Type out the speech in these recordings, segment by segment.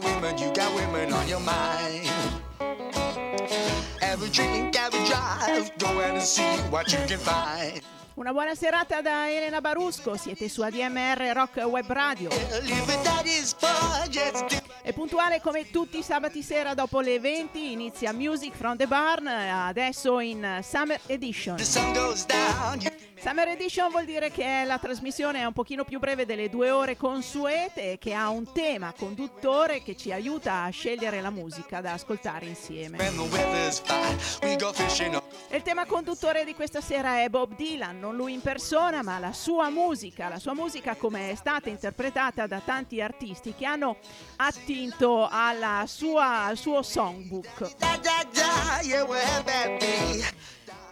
got women, you got women on your mind. A drink, a drive, go and see what you can find. Una buona serata da Elena Barusco, siete su ADMR Rock Web Radio. E puntuale come tutti i sabati sera dopo le 20 inizia Music from the Barn, adesso in Summer Edition. Summer Edition vuol dire che la trasmissione è un pochino più breve delle due ore consuete e che ha un tema conduttore che ci aiuta a scegliere la musica da ascoltare insieme. Il tema conduttore di questa sera è Bob Dylan, non lui in persona, ma la sua musica, la sua musica come è stata interpretata da tanti artisti che hanno attinto sua, al suo songbook.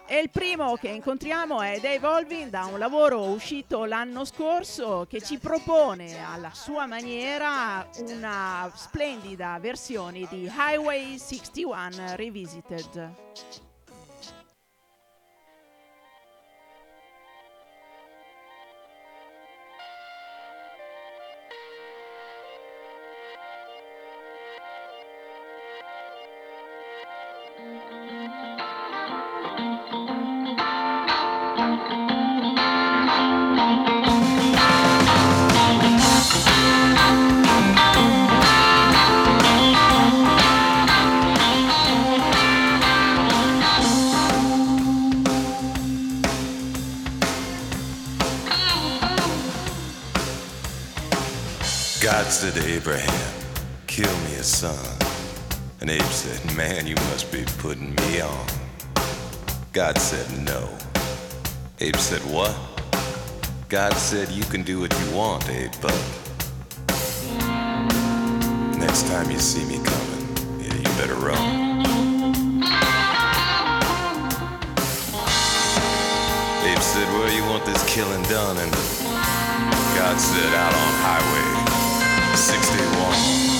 E il primo che incontriamo è Dave Olvin da un lavoro uscito l'anno scorso che ci propone alla sua maniera una splendida versione di Highway 61 Revisited. And Abe said, Man, you must be putting me on. God said, No. Abe said, What? God said, You can do what you want, Abe, but next time you see me coming, yeah, you better run. Abe said, Where you want this killing done? And God said, Out on highway 61.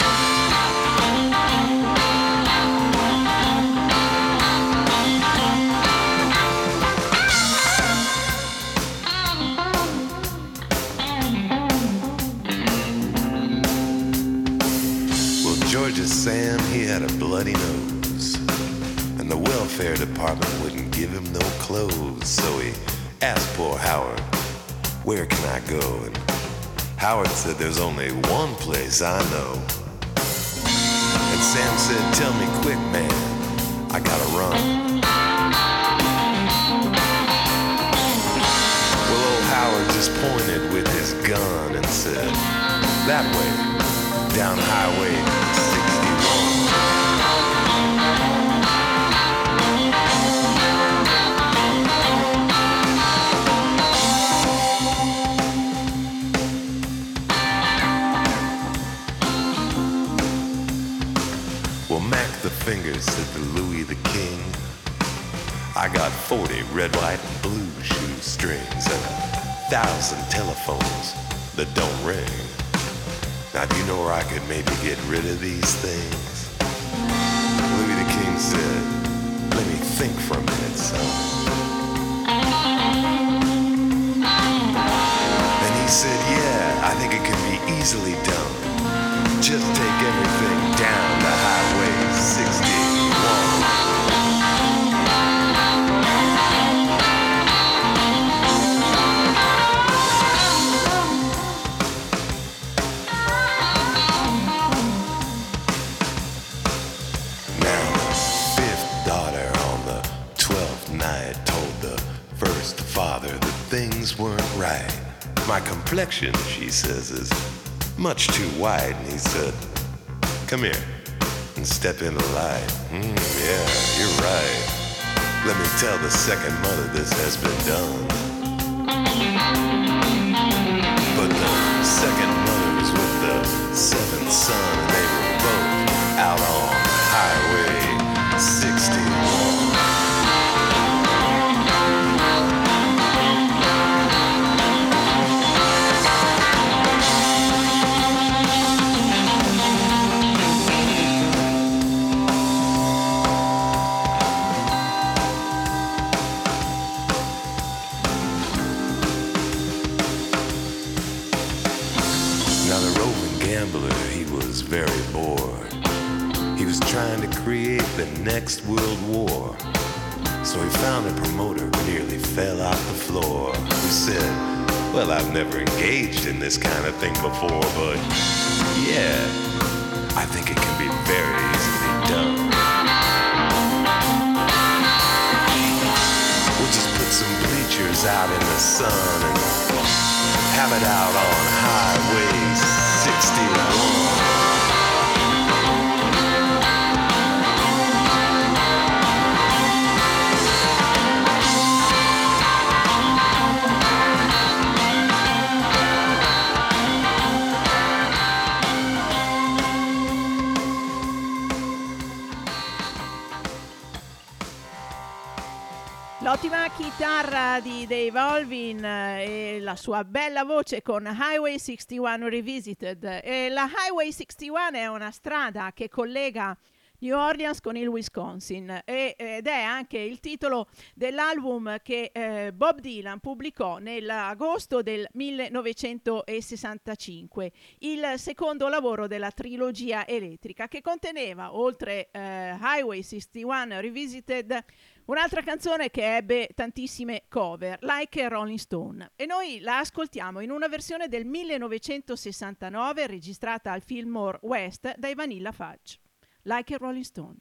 Had a bloody nose. And the welfare department wouldn't give him no clothes. So he asked poor Howard, Where can I go? And Howard said there's only one place I know. And Sam said, Tell me quick, man, I gotta run. Well, old Howard just pointed with his gun and said, That way, down Highway fingers, said the Louis the King. I got 40 red, white, and blue shoestrings and a thousand telephones that don't ring. Now, do you know where I could maybe get rid of these things? Louis the King said, Let me think for a minute, son. And he said, Yeah, I think it can be easily done. Just take everything down complexion, she says, is much too white. And he said, Come here and step in the light. Mm, yeah, you're right. Let me tell the second mother this has been done. But the second mother was with the seventh son, and they were both out on Highway 61. Dave Olvin eh, e la sua bella voce con Highway 61 Revisited. E la Highway 61 è una strada che collega New Orleans con il Wisconsin e, ed è anche il titolo dell'album che eh, Bob Dylan pubblicò nell'agosto del 1965, il secondo lavoro della trilogia elettrica che conteneva oltre eh, Highway 61 Revisited Un'altra canzone che ebbe tantissime cover, Like a Rolling Stone, e noi la ascoltiamo in una versione del 1969 registrata al Fillmore West dai Vanilla Fudge, Like a Rolling Stone.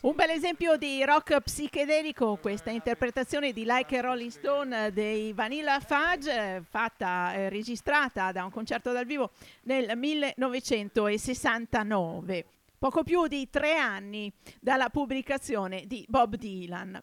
Un bel esempio di rock psichedelico, questa interpretazione di Like a Rolling Stone dei Vanilla Fudge, fatta, eh, registrata da un concerto dal vivo nel 1969, poco più di tre anni dalla pubblicazione di Bob Dylan.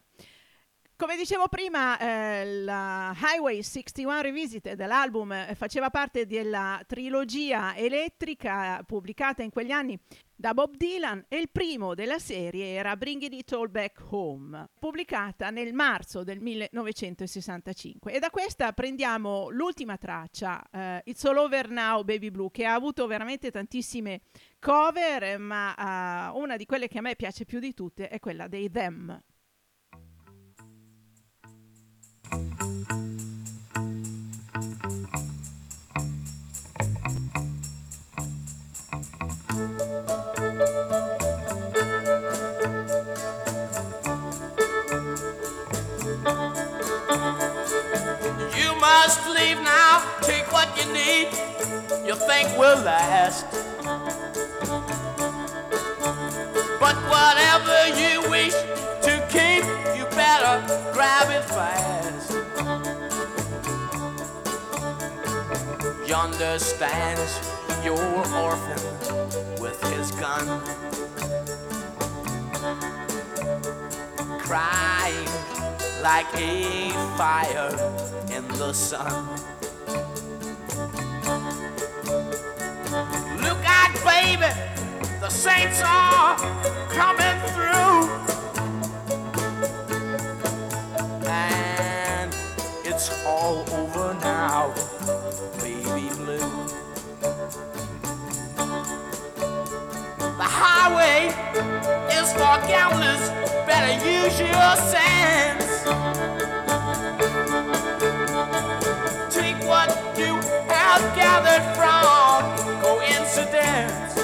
Come dicevo prima, eh, la Highway 61 Revisited dell'album eh, faceva parte della trilogia elettrica pubblicata in quegli anni da Bob Dylan e il primo della serie era Bringing It All Back Home, pubblicata nel marzo del 1965. E da questa prendiamo l'ultima traccia, eh, It's All Over Now Baby Blue, che ha avuto veramente tantissime cover, ma eh, una di quelle che a me piace più di tutte è quella dei Them. But whatever you wish better grab it fast. Yonder stands your orphan with his gun, crying like a fire in the sun. Look out, baby, the saints are coming through. All over now, baby blue. The highway is for gamblers, better use your sense. Take what you have gathered from coincidence.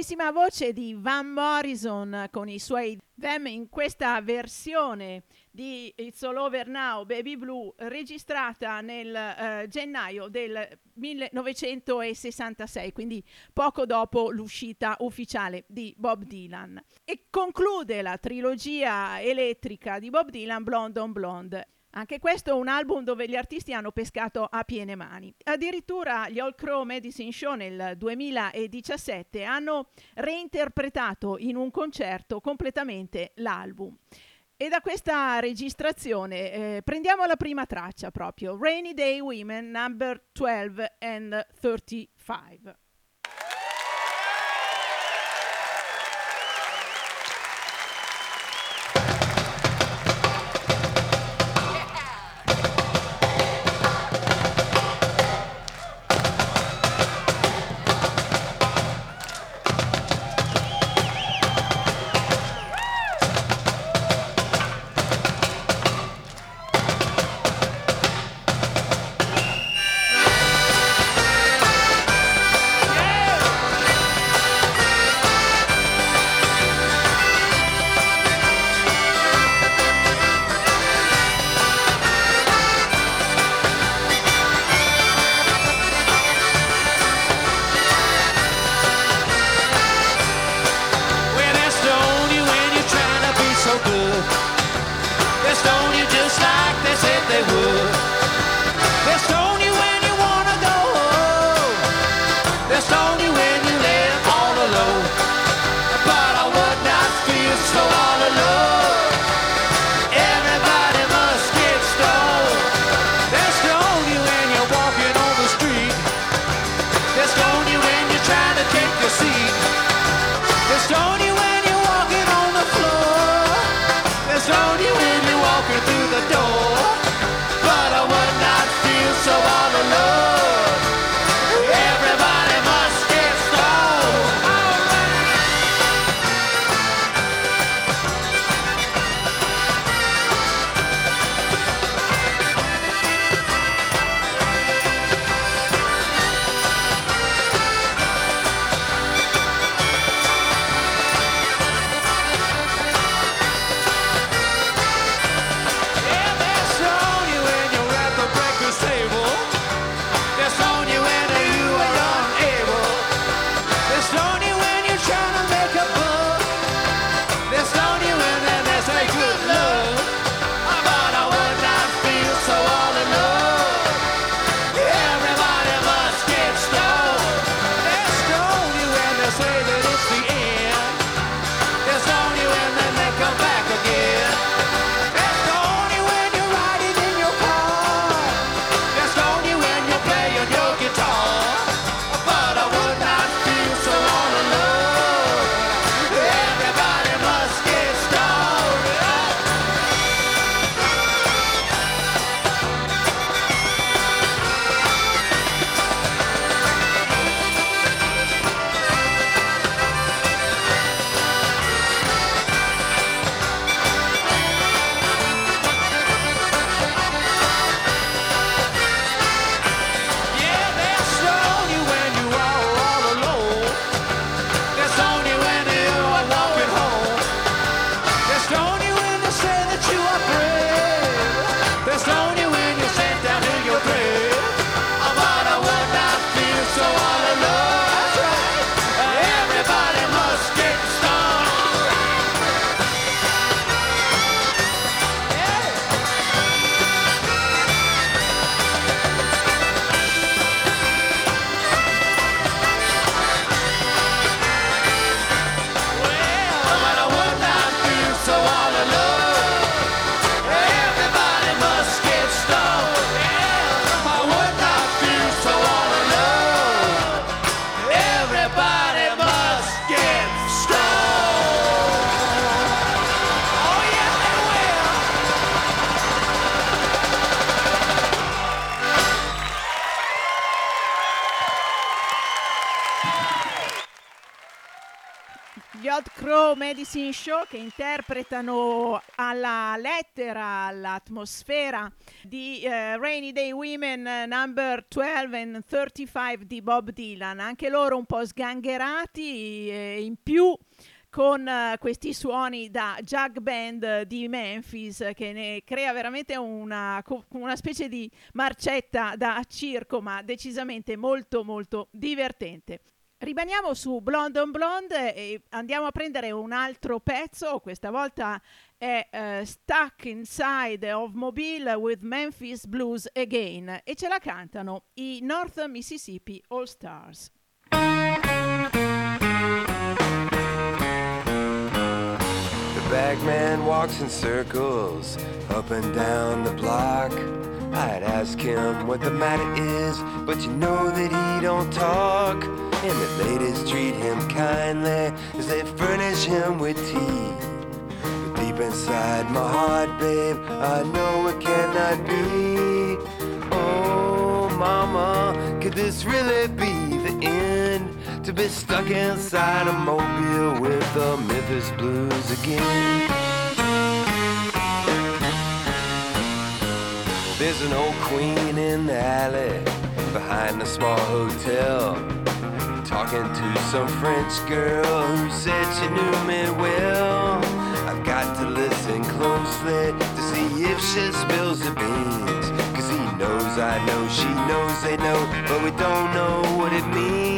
bellissima voce di Van Morrison con i suoi Them in questa versione di It's All Over Now, Baby Blue, registrata nel uh, gennaio del 1966, quindi poco dopo l'uscita ufficiale di Bob Dylan. E conclude la trilogia elettrica di Bob Dylan, Blonde on Blonde. Anche questo è un album dove gli artisti hanno pescato a piene mani. Addirittura gli All Crow Medicine Show nel 2017 hanno reinterpretato in un concerto completamente l'album. E da questa registrazione eh, prendiamo la prima traccia proprio, Rainy Day Women number 12 and 35. Medicine Show che interpretano alla lettera, all'atmosfera di uh, Rainy Day Women uh, number 12 and 35 di Bob Dylan, anche loro un po' sgangherati e in più con uh, questi suoni da jug band di Memphis che ne crea veramente una, una, specie di marcetta da circo ma decisamente molto molto divertente. Rimaniamo su Blonde on Blonde e andiamo a prendere un altro pezzo, questa volta è uh, Stuck Inside of Mobile with Memphis Blues Again e ce la cantano i North Mississippi All Stars. The bagman walks in circles up and down the block. I'd ask him what the matter is, but you know that he don't talk. And the ladies treat him kindly as they furnish him with tea. But deep inside my heart, babe, I know it cannot be. Oh, mama, could this really be the end? To be stuck inside a mobile with the Memphis Blues again. There's an old queen in the alley behind the small hotel. Talking to some French girl who said she knew me well. I've got to listen closely to see if she spills the beans. Cause he knows I know, she knows they know, but we don't know what it means.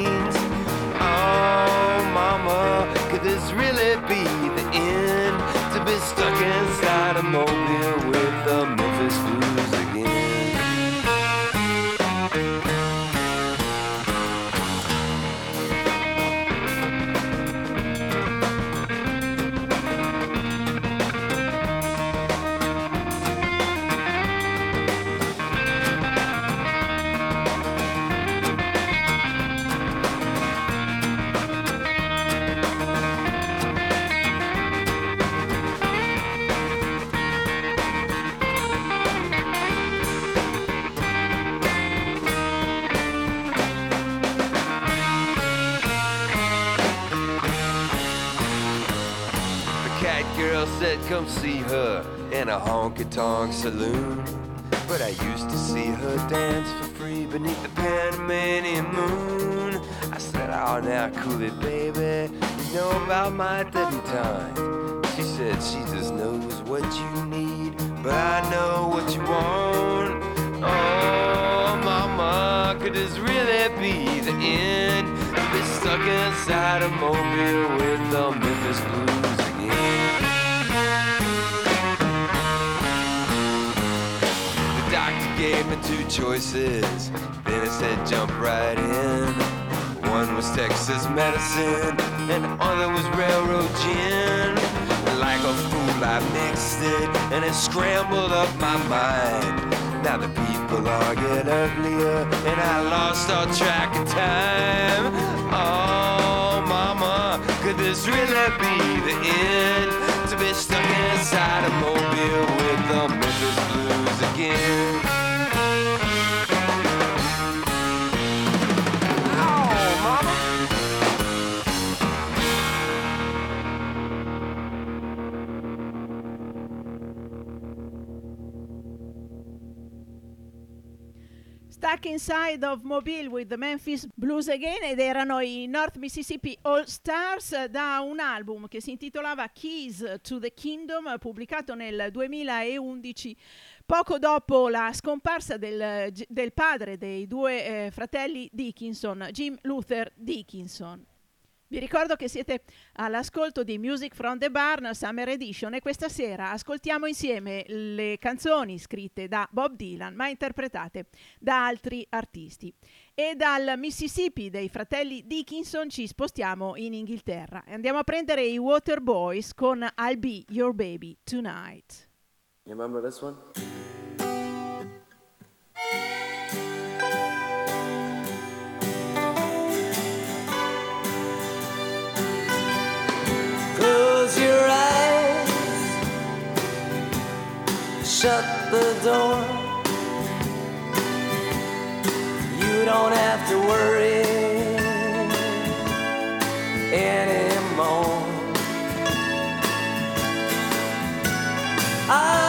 Come see her in a honky tonk saloon. But I used to see her dance for free beneath the Panamanian moon. I said, Oh, now cool it, baby. You know about my debutante. She said she just knows what you need, but I know what you want. Oh, mama, could this really be the end? Be stuck inside a mobile with the Memphis Blues choices. Then it said jump right in. One was Texas medicine, and the other was railroad gin. Like a fool, I mixed it, and it scrambled up my mind. Now the people are getting uglier, and I lost all track of time. Oh, mama, could this really be the end? To be stuck inside a mobile with the Memphis Blues again. Stuck Inside of Mobile with the Memphis Blues Again ed erano i North Mississippi All Stars da un album che si intitolava Keys to the Kingdom pubblicato nel 2011 poco dopo la scomparsa del, del padre dei due eh, fratelli Dickinson, Jim Luther Dickinson. Vi ricordo che siete all'ascolto di Music from the Barn Summer Edition e questa sera ascoltiamo insieme le canzoni scritte da Bob Dylan ma interpretate da altri artisti. E dal Mississippi dei fratelli Dickinson ci spostiamo in Inghilterra e andiamo a prendere i Waterboys con I'll Be Your Baby Tonight. You remember this one? shut the door. You don't have to worry anymore. I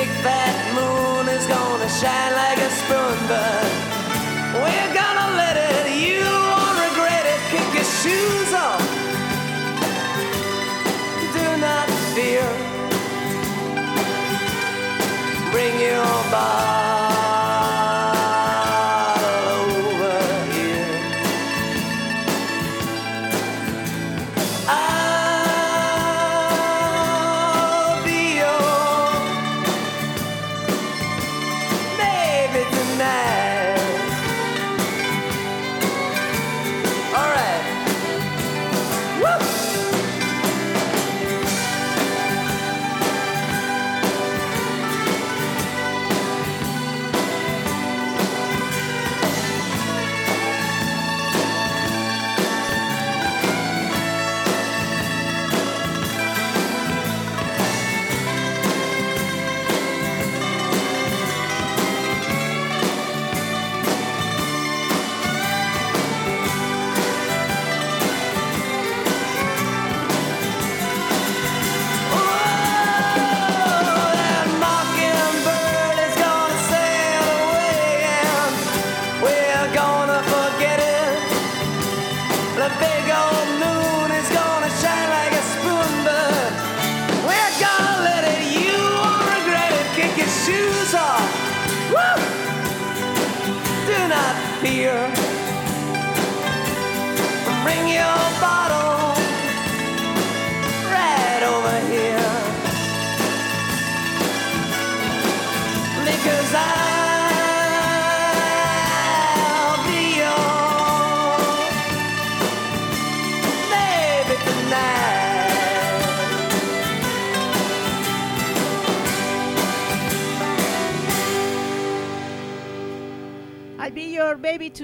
big fat moon is gonna shine like a spoon, but we're gonna let it. You won't regret it. Kick your shoes off. Do not fear. Bring your bottle Bring your bottle right over here. Because I'll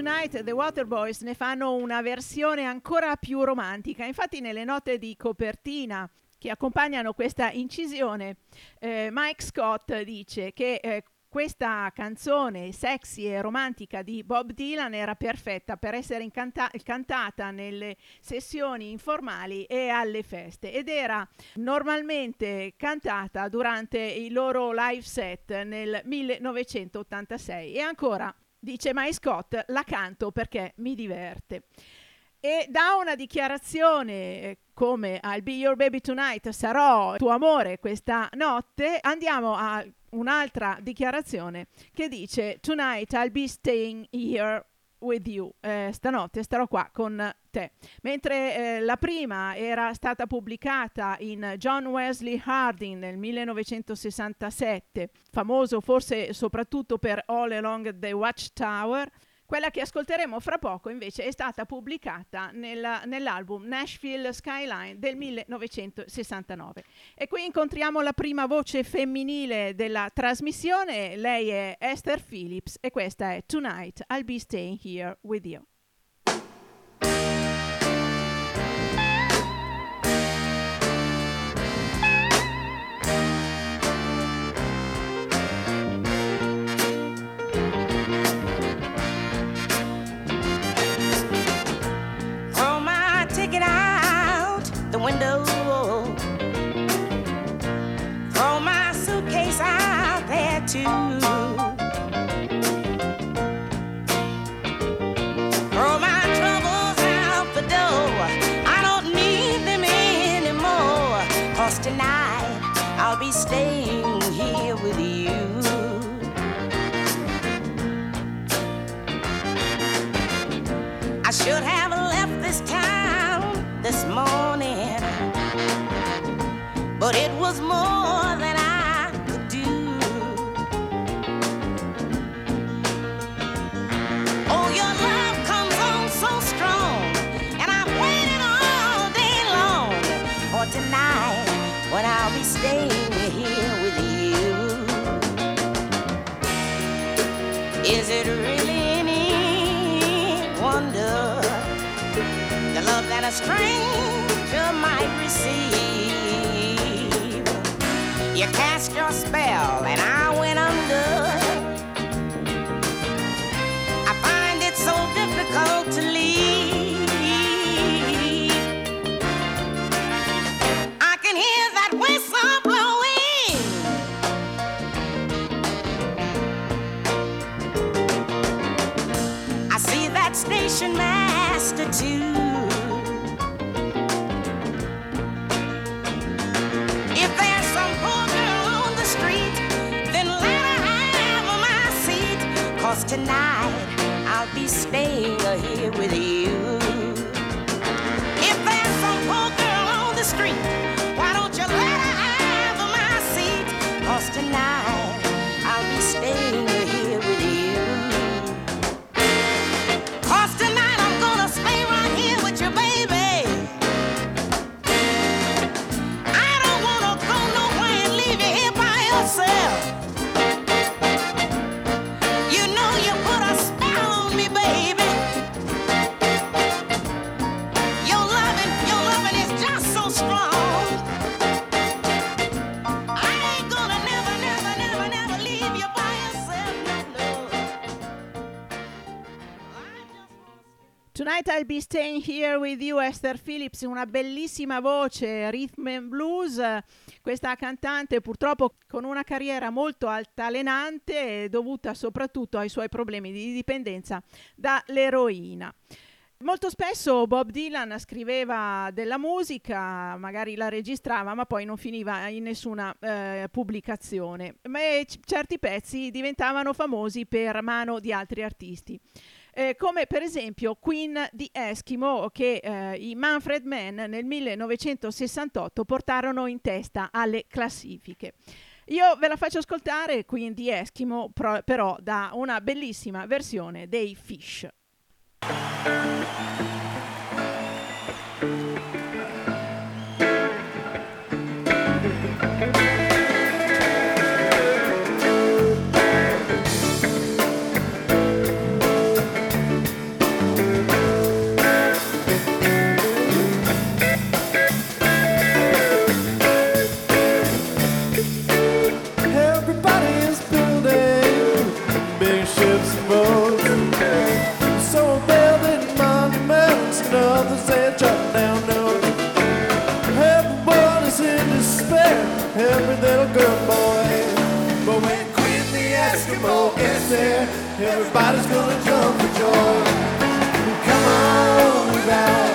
Tonight, The Waterboys ne fanno una versione ancora più romantica. Infatti nelle note di copertina che accompagnano questa incisione, eh, Mike Scott dice che eh, questa canzone sexy e romantica di Bob Dylan era perfetta per essere incanta- cantata nelle sessioni informali e alle feste ed era normalmente cantata durante i loro live set nel 1986 e ancora dice Mike Scott la canto perché mi diverte. E da una dichiarazione eh, come I'll be your baby tonight, sarò tuo amore questa notte, andiamo a un'altra dichiarazione che dice Tonight I'll be staying here with you. Eh, stanotte starò qua con te. Mentre eh, la prima era stata pubblicata in John Wesley Harding nel 1967, famoso forse soprattutto per All Along the Watchtower, quella che ascolteremo fra poco invece è stata pubblicata nella- nell'album Nashville Skyline del 1969. E qui incontriamo la prima voce femminile della trasmissione, lei è Esther Phillips e questa è Tonight I'll Be Staying Here With You. to cast your spell. be staying here with you, Esther Phillips, una bellissima voce, rhythm and blues. Questa cantante purtroppo con una carriera molto altalenante dovuta soprattutto ai suoi problemi di dipendenza dall'eroina. Molto spesso Bob Dylan scriveva della musica, magari la registrava, ma poi non finiva in nessuna eh, pubblicazione. Ma eh, c- certi pezzi diventavano famosi per mano di altri artisti eh, come per esempio Queen di Eskimo che eh, i Manfred Mann nel 1968 portarono in testa alle classifiche. Io ve la faccio ascoltare quindi Eskimo pro- però da una bellissima versione dei Fish. Everybody's gonna jump for joy. Come on back.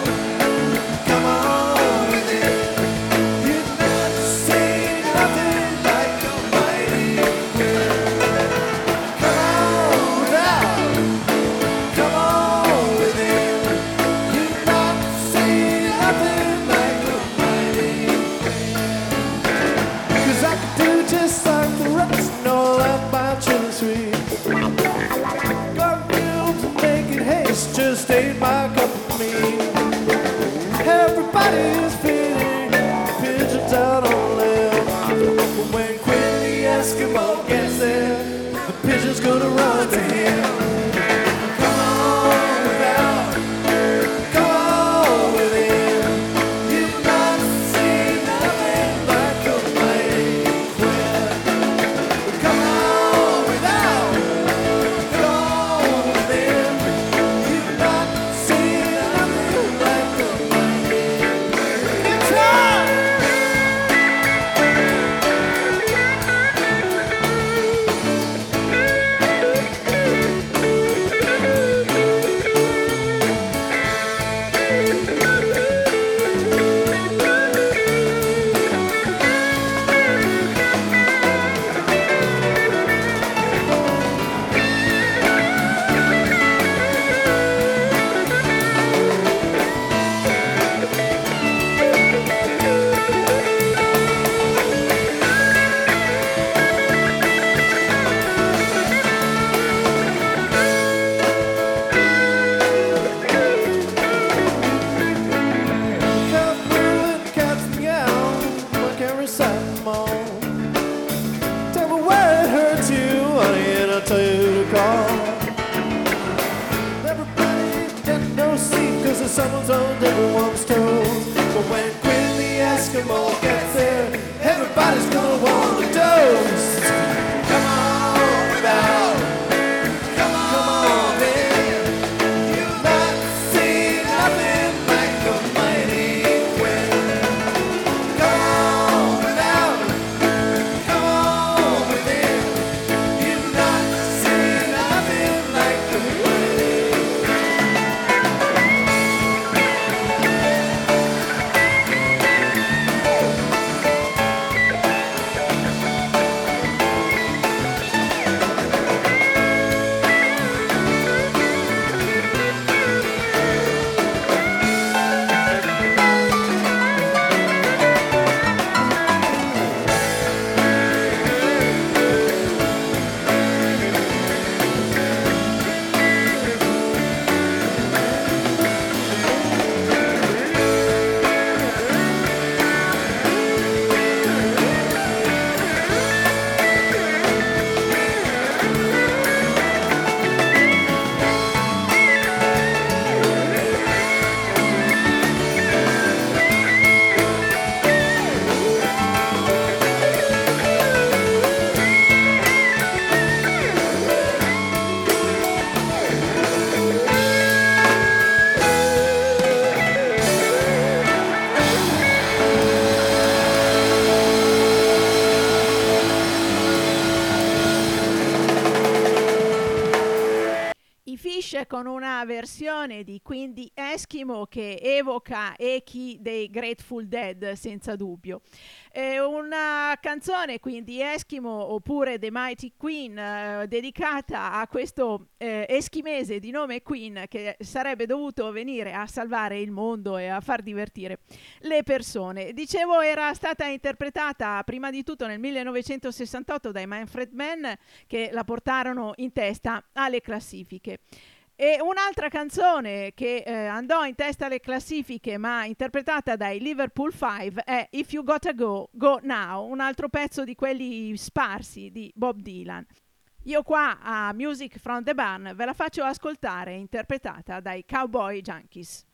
Invece con una versione di Quindi Eskimo che evoca echi dei Grateful Dead senza dubbio. È una canzone quindi Eskimo oppure The Mighty Queen eh, dedicata a questo eh, eschimese di nome Queen che sarebbe dovuto venire a salvare il mondo e a far divertire le persone. Dicevo era stata interpretata prima di tutto nel 1968 dai Manfred Mann che la portarono in testa alle classifiche. E un'altra canzone che eh, andò in testa alle classifiche ma interpretata dai Liverpool 5 è If You Gotta Go, Go Now, un altro pezzo di quelli sparsi di Bob Dylan. Io qua a Music from the Barn ve la faccio ascoltare interpretata dai Cowboy Junkies.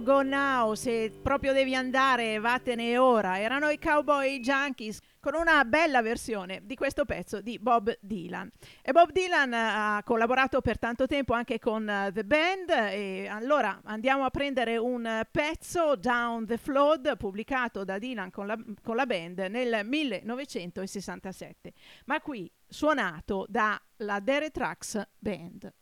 Go, now, se proprio devi andare vattene ora. Erano i Cowboy Junkies con una bella versione di questo pezzo di Bob Dylan. E Bob Dylan ha collaborato per tanto tempo anche con uh, The Band e allora andiamo a prendere un pezzo Down the Flood pubblicato da Dylan con la, con la band nel 1967, ma qui suonato dalla Dere Trucks Band.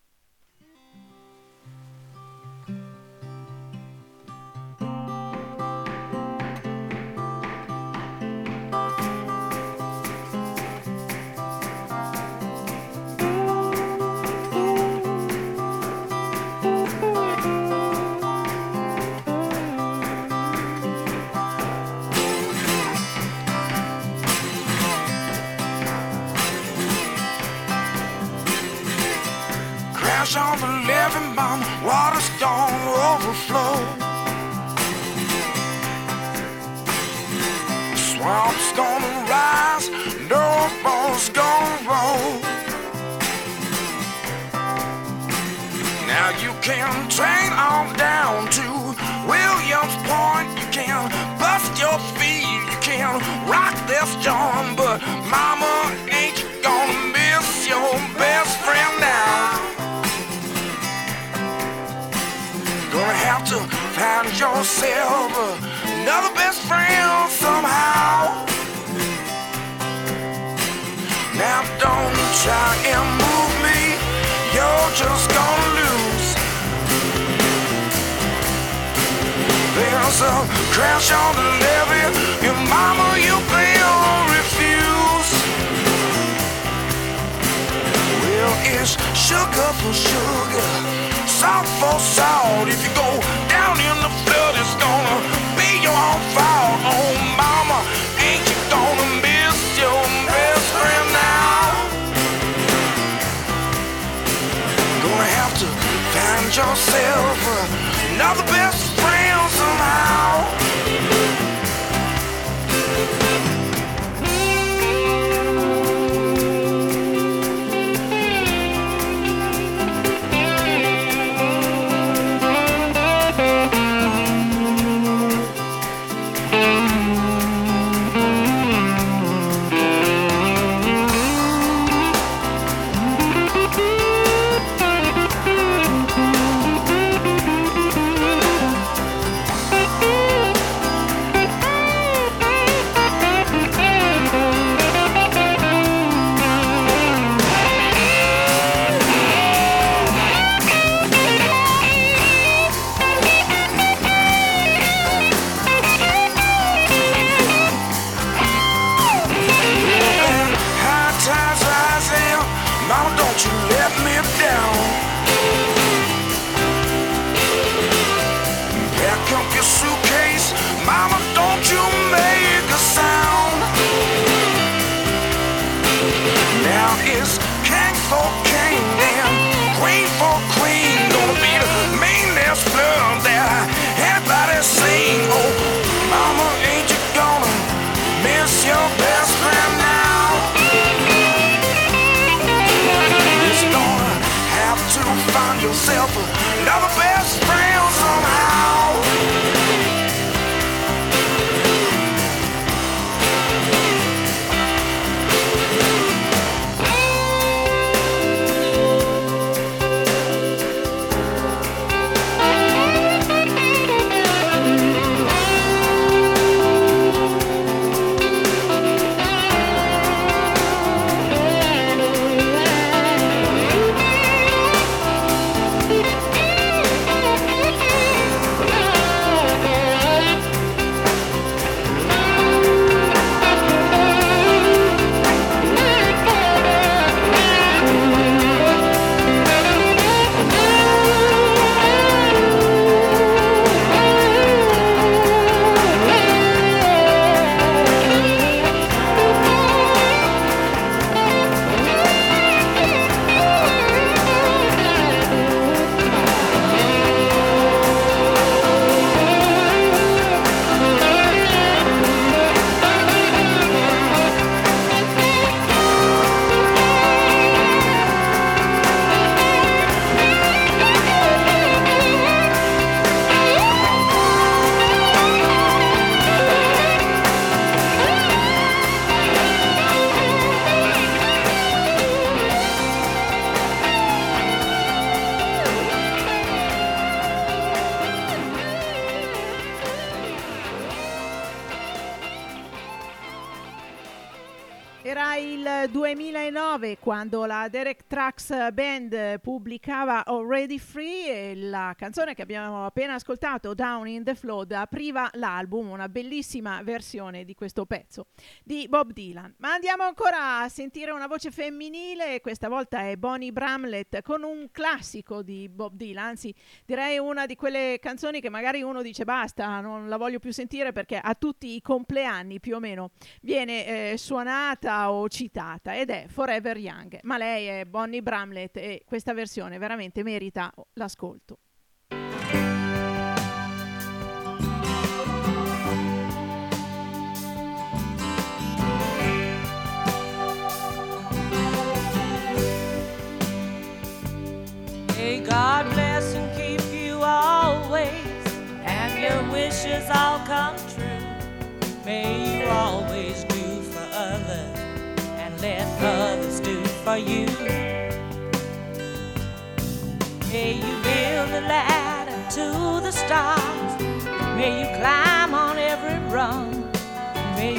Crash on the living bomb, water's gonna overflow. Swamp's gonna rise, no boat's gonna roll. Now you can train on down to Williams Point. You can bust your feet, you can rock this joint, but mama find yourself another best friend somehow. Now don't try and move me, you're just gonna lose. There's a crash on the levee, your mama you will It's sugar for sugar, salt for salt. If you go down in the flood, it's gonna be your own fault. Oh, mama, ain't you gonna miss your best friend now? Gonna have to find yourself another best Never been Already Free la canzone che abbiamo appena ascoltato, Down in the Flood, apriva l'album, una bellissima versione di questo pezzo di Bob Dylan. Ma andiamo ancora a sentire una voce femminile, questa volta è Bonnie Bramlett con un classico di Bob Dylan, anzi direi una di quelle canzoni che magari uno dice basta, non la voglio più sentire perché a tutti i compleanni più o meno viene eh, suonata o citata ed è Forever Young, ma lei è Bonnie Bramlett e questa versione veramente merita l'ascolto. May God bless and keep you always, and your wishes all come May you always do for others and let others do for you. May you build a ladder to the stars. May you climb on every rung. May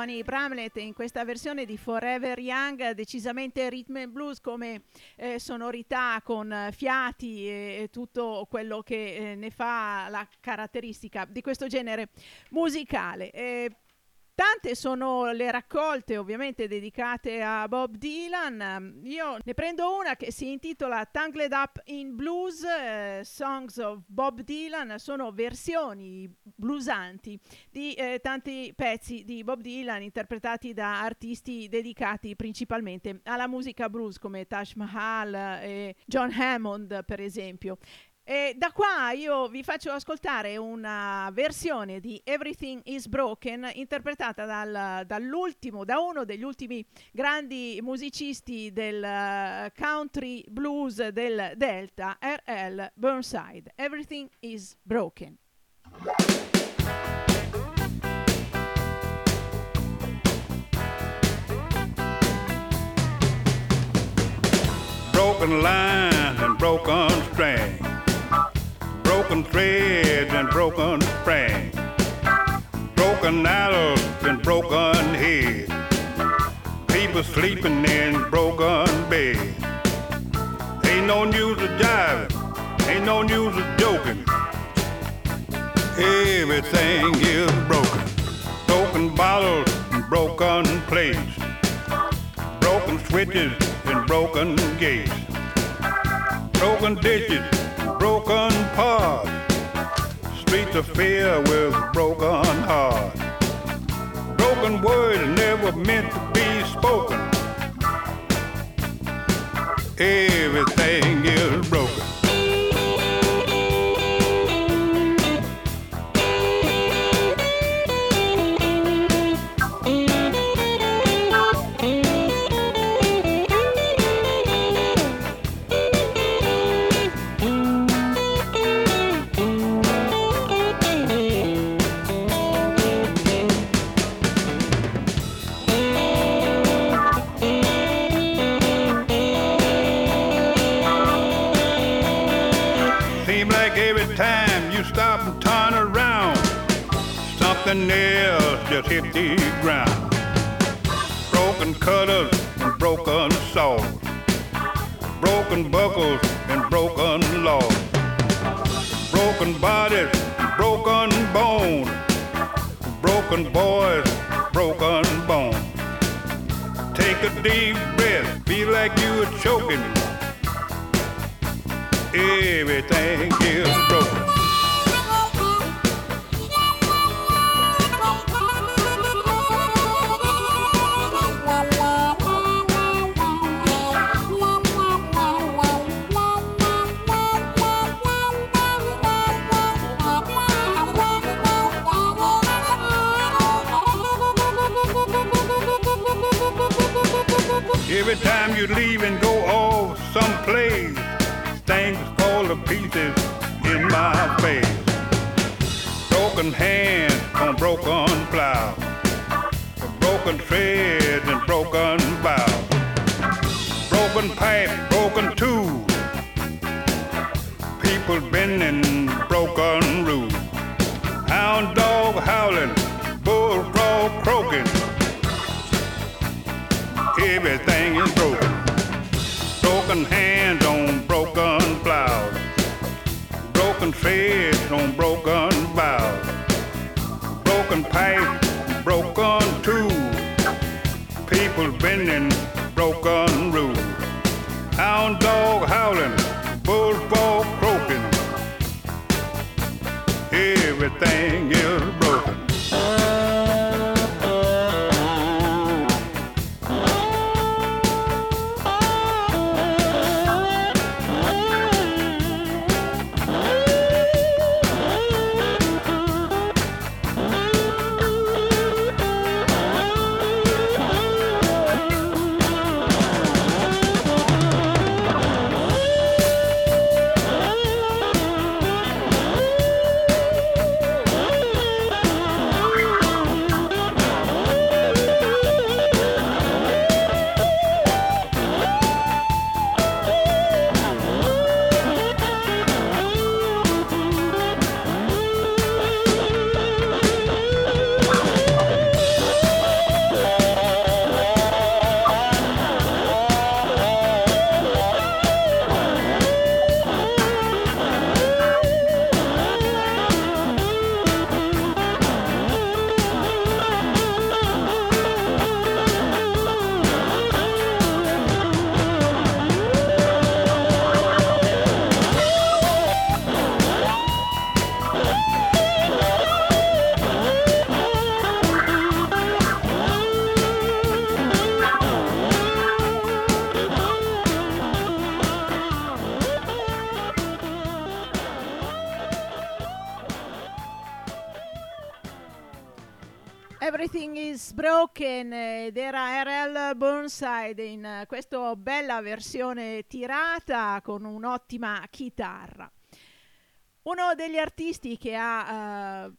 Bonnie Bramlett in questa versione di Forever Young, decisamente rhythm and blues come eh, sonorità con eh, fiati e, e tutto quello che eh, ne fa la caratteristica di questo genere musicale. Eh, Tante sono le raccolte ovviamente dedicate a Bob Dylan. Io ne prendo una che si intitola Tangled Up in Blues, eh, Songs of Bob Dylan. Sono versioni bluesanti di eh, tanti pezzi di Bob Dylan interpretati da artisti dedicati principalmente alla musica blues come Taj Mahal e John Hammond per esempio. E da qua io vi faccio ascoltare una versione di Everything is Broken interpretata dal- dall'ultimo, da uno degli ultimi grandi musicisti del eh, country blues del Delta, R.L. Burnside. Everything is Broken. broken line and broken string, broken threads and broken spring, broken arrows and broken heads. People sleeping in broken beds. Ain't no news of jiving, ain't no news of joking. Everything is broken. Broken bottles and broken plates. Broken switches and broken gates. Broken dishes, broken pots. Streets of fear with broken hearts. Broken words never meant to be spoken. Everything is broken. Something else just hit the ground. Broken cutters and broken saws, broken buckles and broken laws, broken bodies, broken bones, broken boys, broken bones. Take a deep breath, feel like you are choking. Everything is broken. Every time you leave and go off someplace, things fall to pieces in my face. Broken hands on broken plow, broken threads and broken bow, broken pipe, broken tool, people bending broken rules, hound dog howling, bullfrog croaking. Everything thing. Broken ed era RL Burnside in questa bella versione tirata con un'ottima chitarra. Uno degli artisti che ha eh,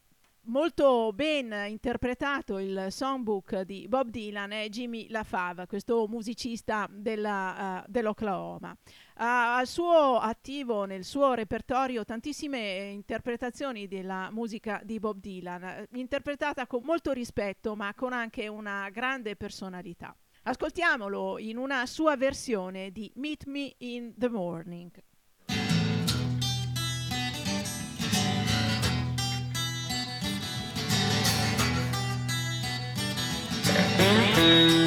molto ben interpretato il songbook di Bob Dylan è Jimmy LaFave, questo musicista della, eh, dell'Oklahoma. Ha al suo attivo nel suo repertorio tantissime interpretazioni della musica di Bob Dylan, eh, interpretata con molto rispetto ma con anche una grande personalità. Ascoltiamolo in una sua versione di Meet Me in the Morning. Meet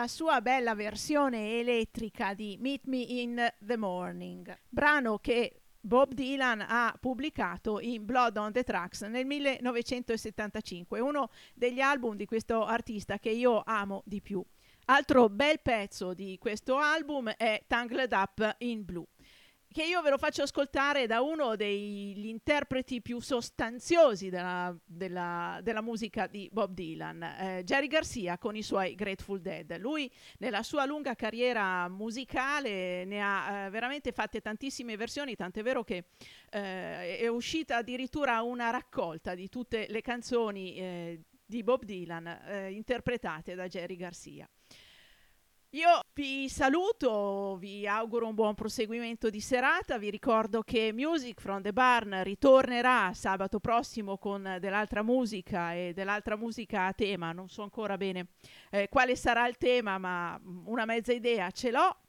questa sua bella versione elettrica di Meet Me in the Morning, brano che Bob Dylan ha pubblicato in Blood on the Tracks nel 1975, uno degli album di questo artista che io amo di più. Altro bel pezzo di questo album è Tangled Up in Blue che io ve lo faccio ascoltare da uno degli interpreti più sostanziosi della, della, della musica di Bob Dylan, eh, Jerry Garcia con i suoi Grateful Dead. Lui nella sua lunga carriera musicale ne ha eh, veramente fatte tantissime versioni, tant'è vero che eh, è uscita addirittura una raccolta di tutte le canzoni eh, di Bob Dylan eh, interpretate da Jerry Garcia. Io vi saluto, vi auguro un buon proseguimento di serata, vi ricordo che Music from the Barn ritornerà sabato prossimo con dell'altra musica e dell'altra musica a tema, non so ancora bene eh, quale sarà il tema, ma una mezza idea ce l'ho.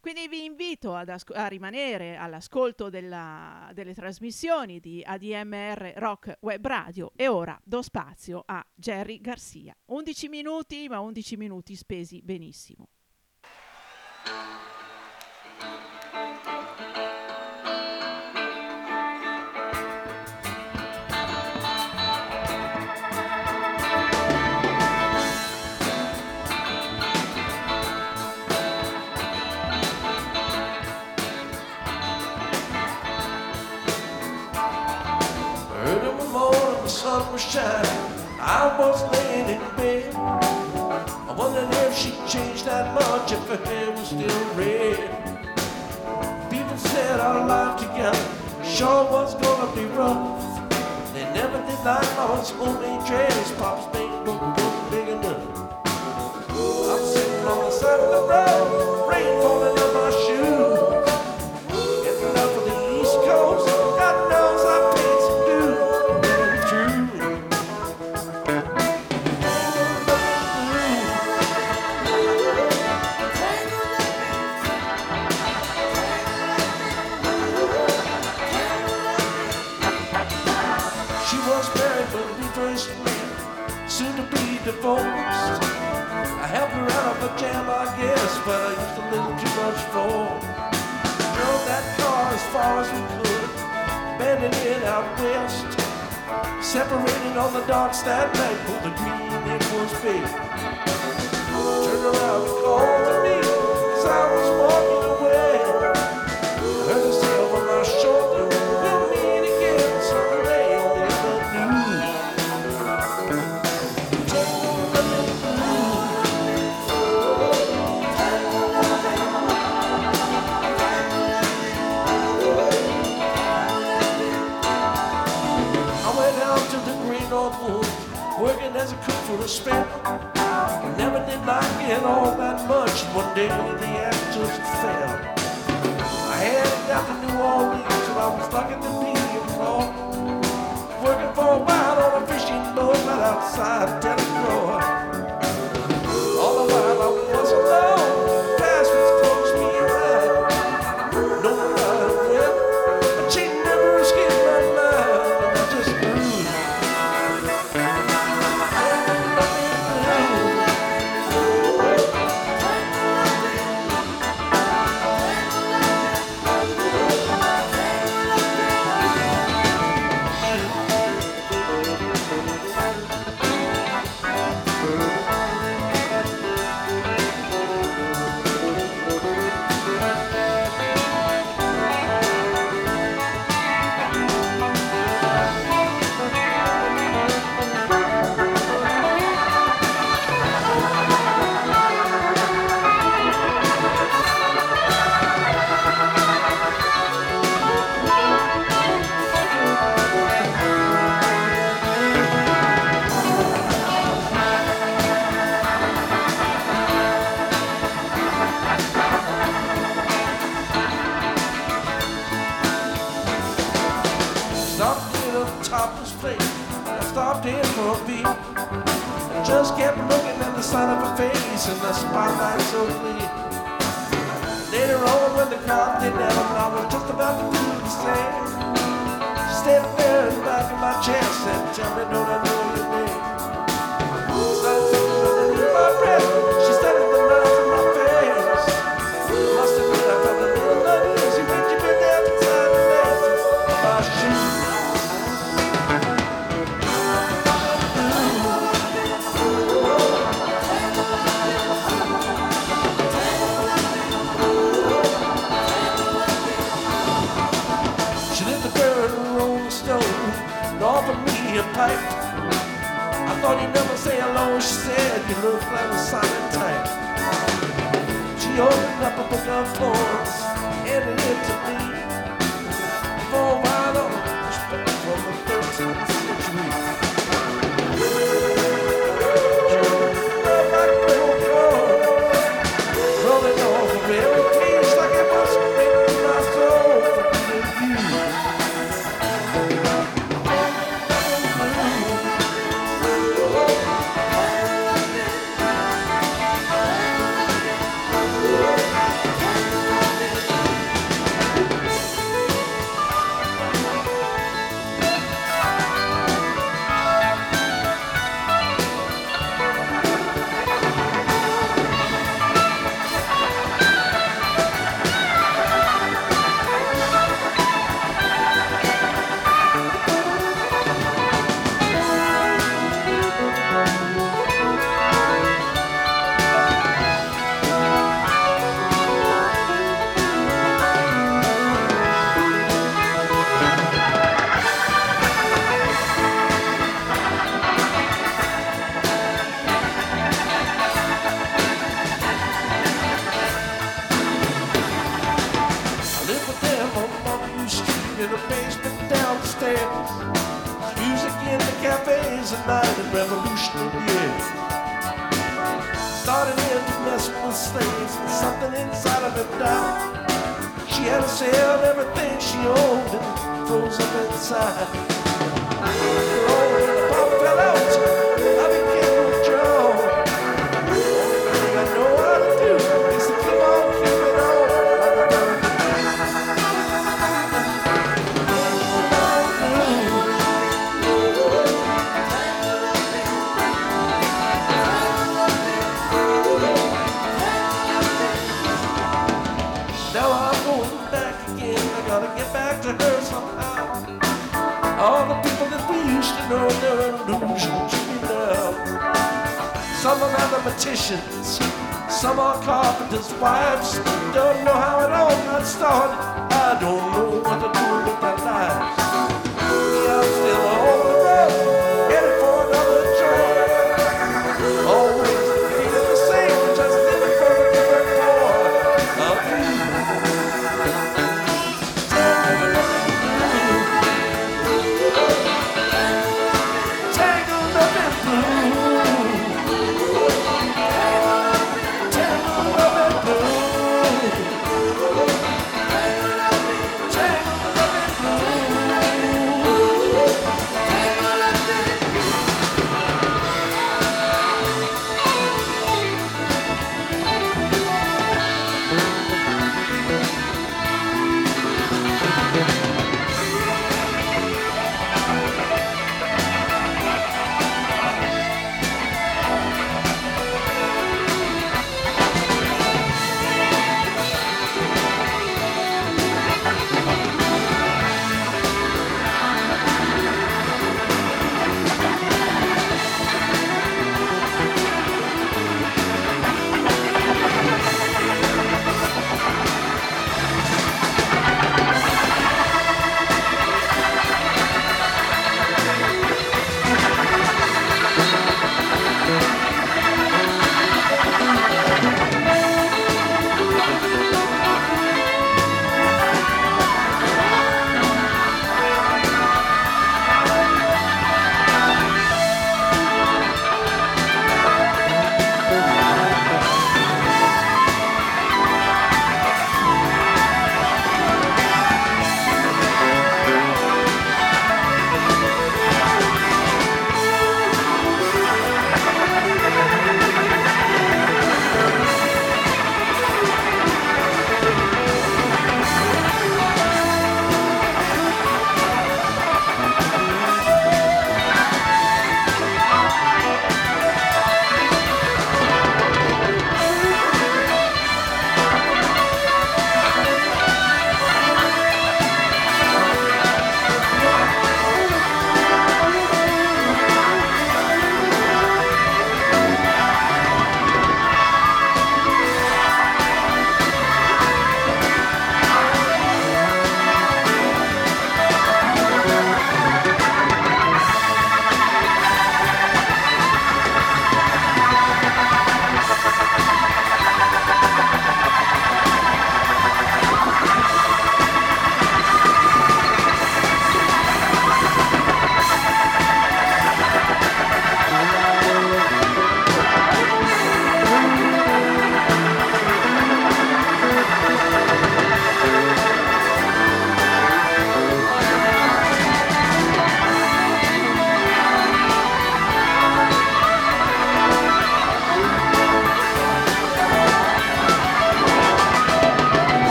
Quindi vi invito asco- a rimanere all'ascolto della, delle trasmissioni di ADMR Rock Web Radio e ora do spazio a Jerry Garcia. 11 minuti, ma 11 minuti spesi benissimo. Early one morning, the sun was shining. I was laying in bed. I wondered if she changed that much, if her hair was still red. People said our life together sure was gonna be rough. They never did like Mama's homemade dress, Pop's big book wasn't big enough. I'm sitting on the side of the road, rain falling but I used a little too much force. Drove that car as far as we could, bending it out west. Separated on the docks that night, pulled the green, it was big. Turned around and called to me as I was walking as a cook for a spell. Never did like it all that much. One day the act just fell. I headed out to New Orleans and I was lucky to be involved. Working for a while on a fishing boat right outside Delacroix.